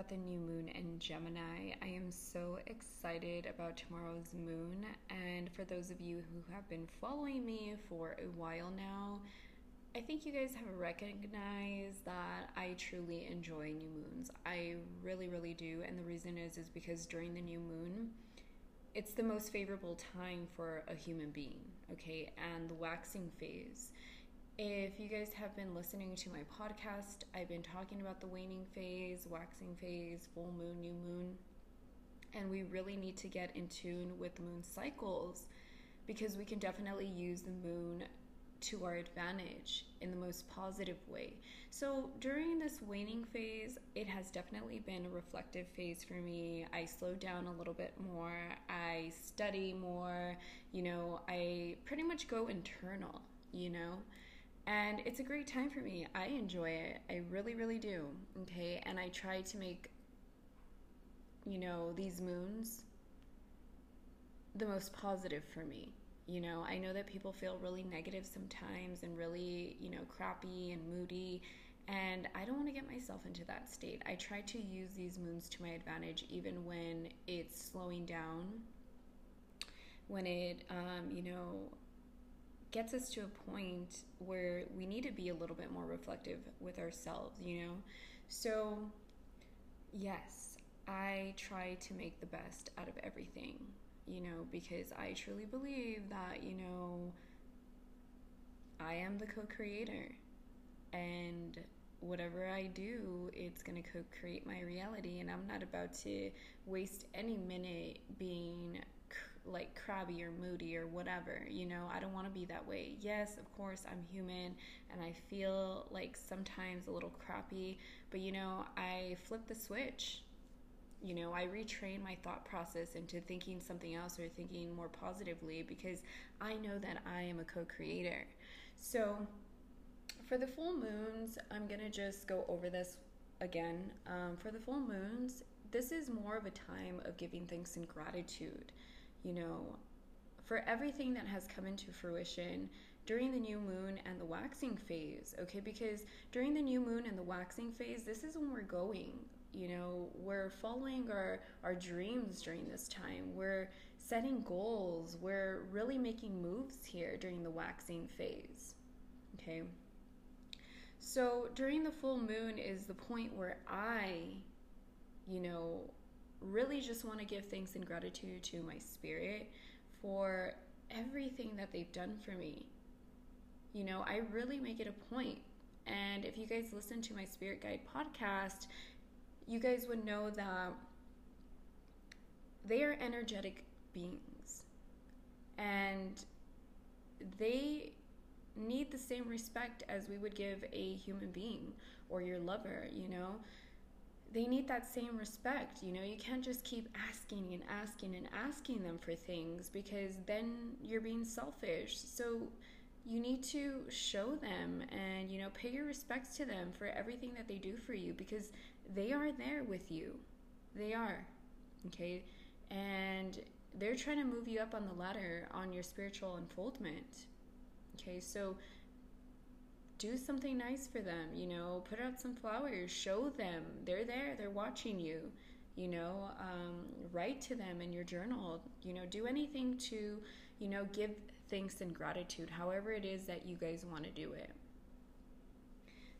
about the new moon in Gemini. I am so excited about tomorrow's moon, and for those of you who have been following me for a while now, I think you guys have recognized that I truly enjoy new moons. I really, really do, and the reason is is because during the new moon, it's the most favorable time for a human being, okay? And the waxing phase if you guys have been listening to my podcast, I've been talking about the waning phase, waxing phase, full moon, new moon, and we really need to get in tune with the moon cycles because we can definitely use the moon to our advantage in the most positive way. So during this waning phase, it has definitely been a reflective phase for me. I slow down a little bit more, I study more, you know, I pretty much go internal, you know and it's a great time for me. I enjoy it. I really, really do. Okay. And I try to make, you know, these moons the most positive for me. You know, I know that people feel really negative sometimes and really, you know, crappy and moody. And I don't want to get myself into that state. I try to use these moons to my advantage even when it's slowing down, when it, um, you know, gets us to a point where we need to be a little bit more reflective with ourselves, you know? So, yes, I try to make the best out of everything, you know, because I truly believe that, you know, I am the co creator. And whatever I do, it's going to co create my reality. And I'm not about to waste any minute being like crabby or moody or whatever. You know, I don't want to be that way. Yes, of course, I'm human and I feel like sometimes a little crappy, but you know, I flip the switch. You know, I retrain my thought process into thinking something else or thinking more positively because I know that I am a co creator. So, for the full moons, I'm going to just go over this again. Um, for the full moons, this is more of a time of giving thanks and gratitude you know, for everything that has come into fruition during the new moon and the waxing phase, okay? Because during the new moon and the waxing phase, this is when we're going. You know, we're following our, our dreams during this time. We're setting goals. We're really making moves here during the waxing phase, okay? So during the full moon is the point where I, you know, really just want to give thanks and gratitude to my spirit for everything that they've done for me. You know, I really make it a point. And if you guys listen to my Spirit Guide podcast, you guys would know that they are energetic beings. And they need the same respect as we would give a human being or your lover, you know? They need that same respect. You know, you can't just keep asking and asking and asking them for things because then you're being selfish. So you need to show them and, you know, pay your respects to them for everything that they do for you because they are there with you. They are. Okay? And they're trying to move you up on the ladder on your spiritual unfoldment. Okay? So do something nice for them, you know, put out some flowers, show them they're there, they're watching you, you know, um, write to them in your journal, you know, do anything to, you know, give thanks and gratitude, however it is that you guys want to do it.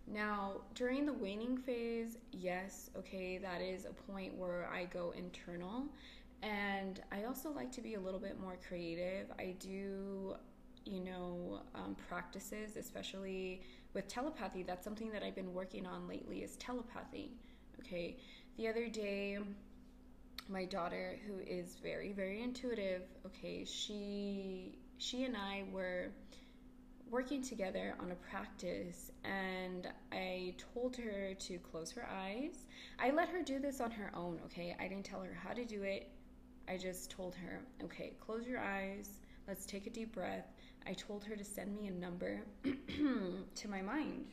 Now, during the waning phase, yes, okay, that is a point where I go internal. And I also like to be a little bit more creative. I do you know um, practices especially with telepathy that's something that i've been working on lately is telepathy okay the other day my daughter who is very very intuitive okay she she and i were working together on a practice and I told her to close her eyes. I let her do this on her own, okay? I didn't tell her how to do it. I just told her, okay, close your eyes. Let's take a deep breath. I told her to send me a number to my mind.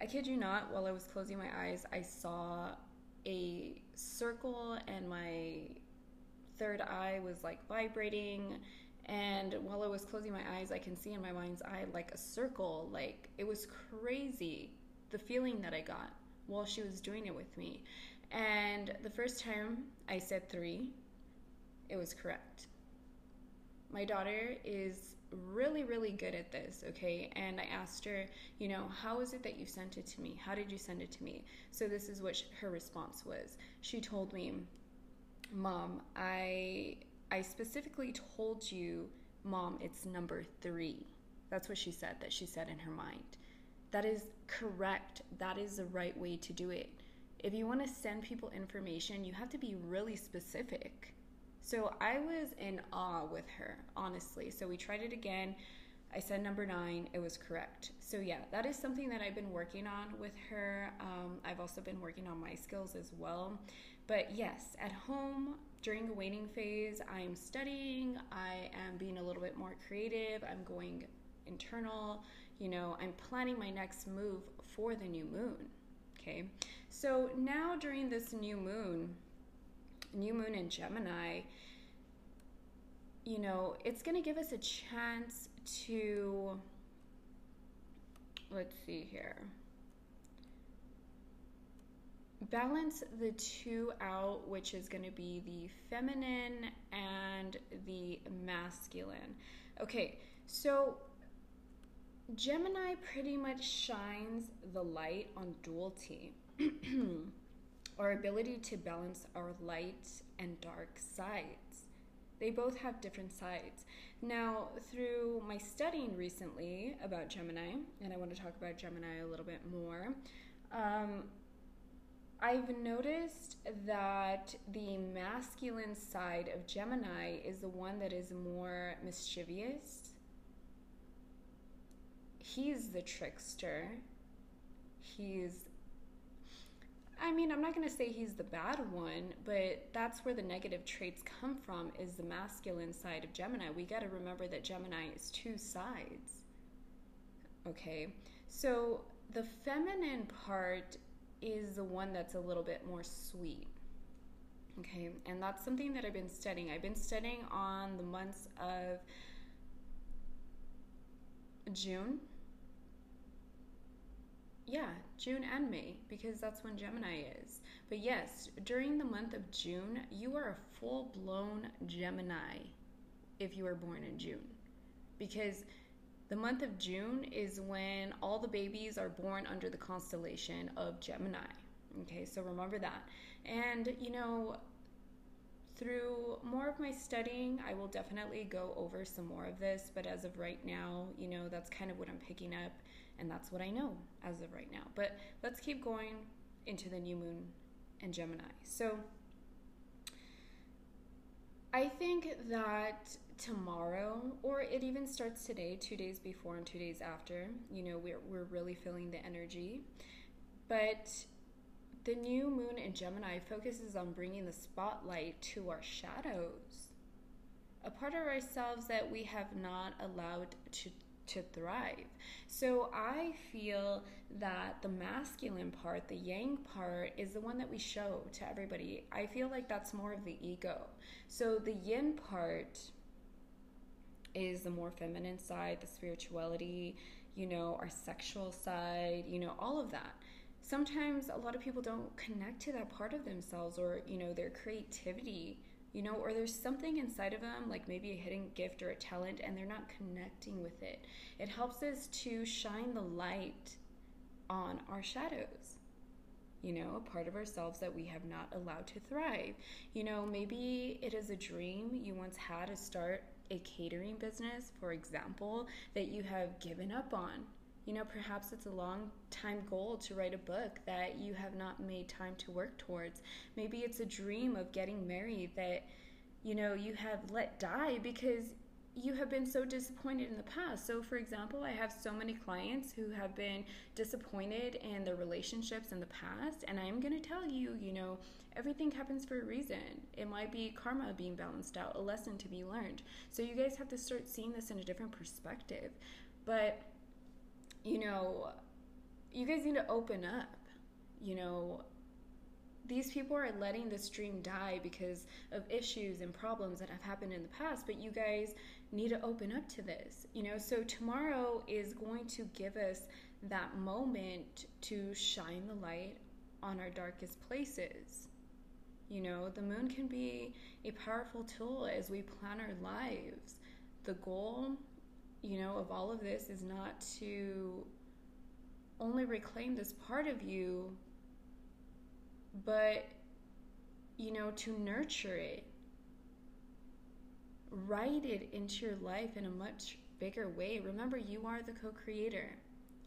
I kid you not, while I was closing my eyes, I saw a circle and my third eye was like vibrating And while I was closing my eyes, I can see in my mind's eye like a circle. Like it was crazy the feeling that I got while she was doing it with me. And the first time I said three, it was correct. My daughter is really, really good at this, okay? And I asked her, you know, how is it that you sent it to me? How did you send it to me? So this is what her response was. She told me, Mom, I I specifically told you, Mom, it's number three. That's what she said, that she said in her mind. That is correct. That is the right way to do it. If you want to send people information, you have to be really specific. So I was in awe with her, honestly. So we tried it again. I said number nine, it was correct. So, yeah, that is something that I've been working on with her. Um, I've also been working on my skills as well. But yes, at home during the waning phase, I'm studying, I am being a little bit more creative, I'm going internal, you know, I'm planning my next move for the new moon. Okay, so now during this new moon, new moon in Gemini, you know, it's going to give us a chance to, let's see here, balance the two out, which is going to be the feminine and the masculine. Okay, so Gemini pretty much shines the light on duality. our ability to balance our light and dark sides. They both have different sides. Now, through my studying recently about Gemini, and I want to talk about Gemini a little bit more, um, I've noticed that the masculine side of Gemini is the one that is more mischievous. He's the trickster. He's I mean, I'm not going to say he's the bad one, but that's where the negative traits come from is the masculine side of Gemini. We got to remember that Gemini is two sides. Okay? So, the feminine part is the one that's a little bit more sweet. Okay? And that's something that I've been studying. I've been studying on the months of June yeah, June and May, because that's when Gemini is. But yes, during the month of June, you are a full blown Gemini if you are born in June. Because the month of June is when all the babies are born under the constellation of Gemini. Okay, so remember that. And, you know, through more of my studying, I will definitely go over some more of this, but as of right now, you know, that's kind of what I'm picking up and that's what I know as of right now. But let's keep going into the new moon and Gemini. So I think that tomorrow, or it even starts today, two days before and two days after, you know, we're, we're really feeling the energy. But the new moon in Gemini focuses on bringing the spotlight to our shadows, a part of ourselves that we have not allowed to to thrive. So I feel that the masculine part, the yang part, is the one that we show to everybody. I feel like that's more of the ego. So the yin part is the more feminine side, the spirituality, you know, our sexual side, you know, all of that. Sometimes a lot of people don't connect to that part of themselves or, you know, their creativity you know, or there's something inside of them, like maybe a hidden gift or a talent, and they're not connecting with it. It helps us to shine the light on our shadows, you know, a part of ourselves that we have not allowed to thrive. You know, maybe it is a dream you once had to start a catering business, for example, that you have given up on you know, perhaps it's a long time goal to write a book that you have not made time to work towards. Maybe it's a dream of getting married that, you know, you have let die because you have been so disappointed in the past. So, for example, I have so many clients who have been disappointed in their relationships in the past, and I'm going to tell you, you know, everything happens for a reason. It might be karma being balanced out, a lesson to be learned. So, you guys have to start seeing this in a different perspective. But you know, you guys need to open up. You know, these people are letting this dream die because of issues and problems that have happened in the past, but you guys need to open up to this. You know, so tomorrow is going to give us that moment to shine the light on our darkest places. You know, the moon can be a powerful tool as we plan our lives. The goal, you know, of all of this is not to only reclaim this part of you but you know to nurture it. Write it into your life in a much bigger way. Remember you are the co-creator.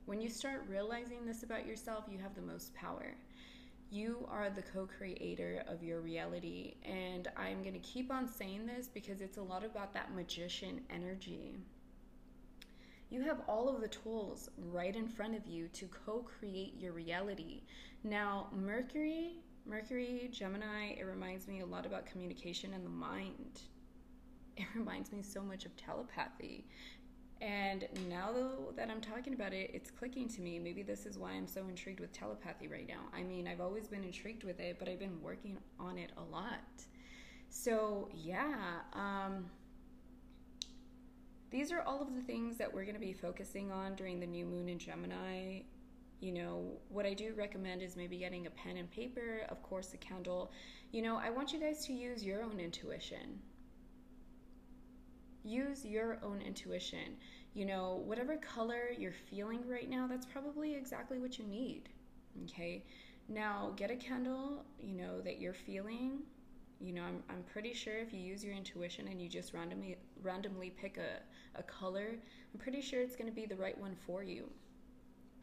When you start realizing this about yourself you have the most power. You are the co-creator of your reality. And i'm going to keep on saying this because it's a lot about that magician energy you have all of the tools right in front of you to co create your reality. Now, Mercury, Mercury, Gemini, it reminds me a lot about communication and the mind. It reminds me so much of telepathy. And now that I'm talking about it, it's clicking to me. Maybe this is why I'm so intrigued with telepathy right now. I mean, I've always been intrigued with it, but I've been working on it a lot. So, yeah, um, these are all of the things that we're going to be focusing on during the new moon in Gemini you know, what I do recommend is maybe getting a pen and paper, of course, a candle. You know, I want you guys to use your own intuition. Use your own intuition. You know, whatever color you're feeling right now, that's probably exactly what you need. Okay? Now, get a candle, you know, that you're feeling. You know, I'm, I'm pretty sure if you use your intuition and you just randomly randomly pick a, a color, I'm pretty sure it's going to be the right one for you.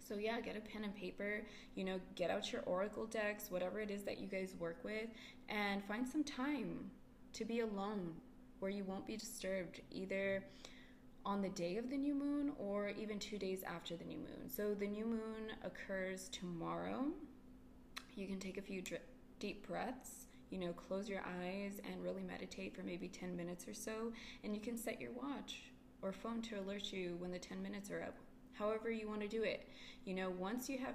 So, yeah, get a pen and paper, you know, get out your oracle decks, whatever it is that you guys work with, and find some time to be alone where you won't be disturbed either on the day of the new moon or even two days after the new moon. So, the new moon occurs tomorrow. You can take a few dri- deep breaths you know, close your eyes and really meditate for maybe 10 minutes or so. And you can set your watch or phone to alert you when the 10 minutes are up however you want to do it. You know, once you have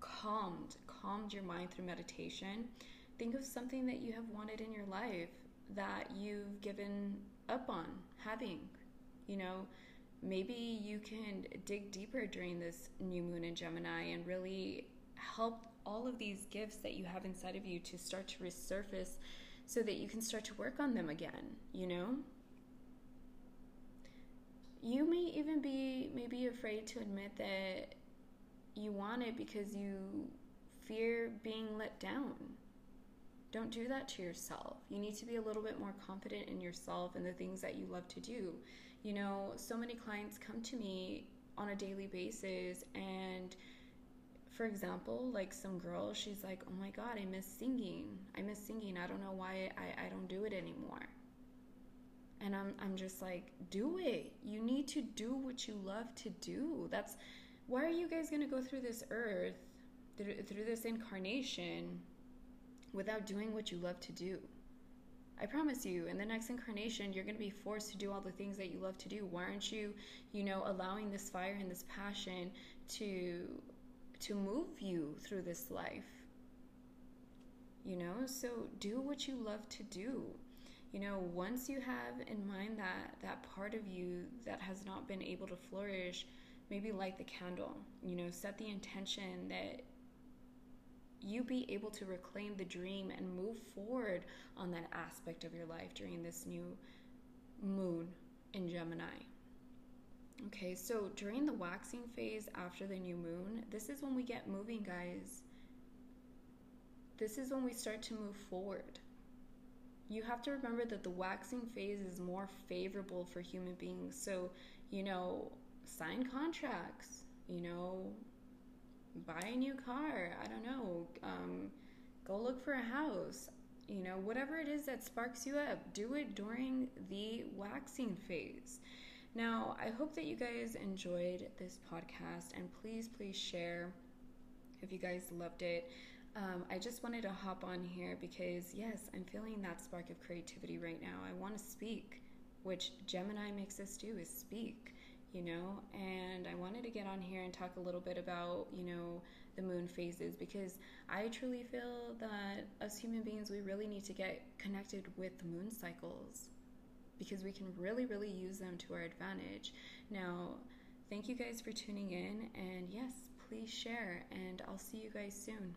calmed, calmed your mind through meditation, think of something that you have wanted in your life that you've given up on having. You know, maybe you can dig deeper during this new moon in Gemini and really help all of these gifts that you have inside of you to start to resurface so that you can start to work on them again, you know? you may even be maybe afraid to admit that you want it because you fear being let down. Don't do that to yourself. You need to be a little bit more confident in yourself and the things that you love to do. You know, so many clients come to me on a daily basis and for example, like some girl, she's like, "Oh my god, I miss singing. I miss singing. I don't know why I, I don't do it anymore." and I'm I'm just like, do it. You need to do what you love to do. That's why are you guys going to go through this earth through, through this incarnation without doing what you love to do? I promise you, in the next incarnation, you're going to be forced to do all the things that you love to do. Why aren't you, you know, allowing this fire and this passion to to move you through this life? You know, so do what you love to do you know once you have in mind that that part of you that has not been able to flourish maybe light the candle you know set the intention that you be able to reclaim the dream and move forward on that aspect of your life during this new moon in Gemini. Okay, so during the waxing phase after the new moon, this is when we get moving, guys. This is when we start to move forward you have to remember that the waxing phase is more favorable for human beings. So, you know, sign contracts, you know, buy a new car, I don't know, um, go look for a house, you know, whatever it is that sparks you up, do it during the waxing phase. Now, I hope that you guys enjoyed this podcast and please, please share if you guys loved it. Um, I just wanted to hop on here because, yes, I'm feeling that spark of creativity right now. I want to speak, which Gemini makes us do is speak. you know? And I wanted to get on here and talk a little bit about, you know, the moon phases because I truly feel that us human beings, we really need to get connected with the moon cycles because we can really, really use them to our advantage. Now, thank you guys for tuning in, and yes, please share, and I'll see you guys soon.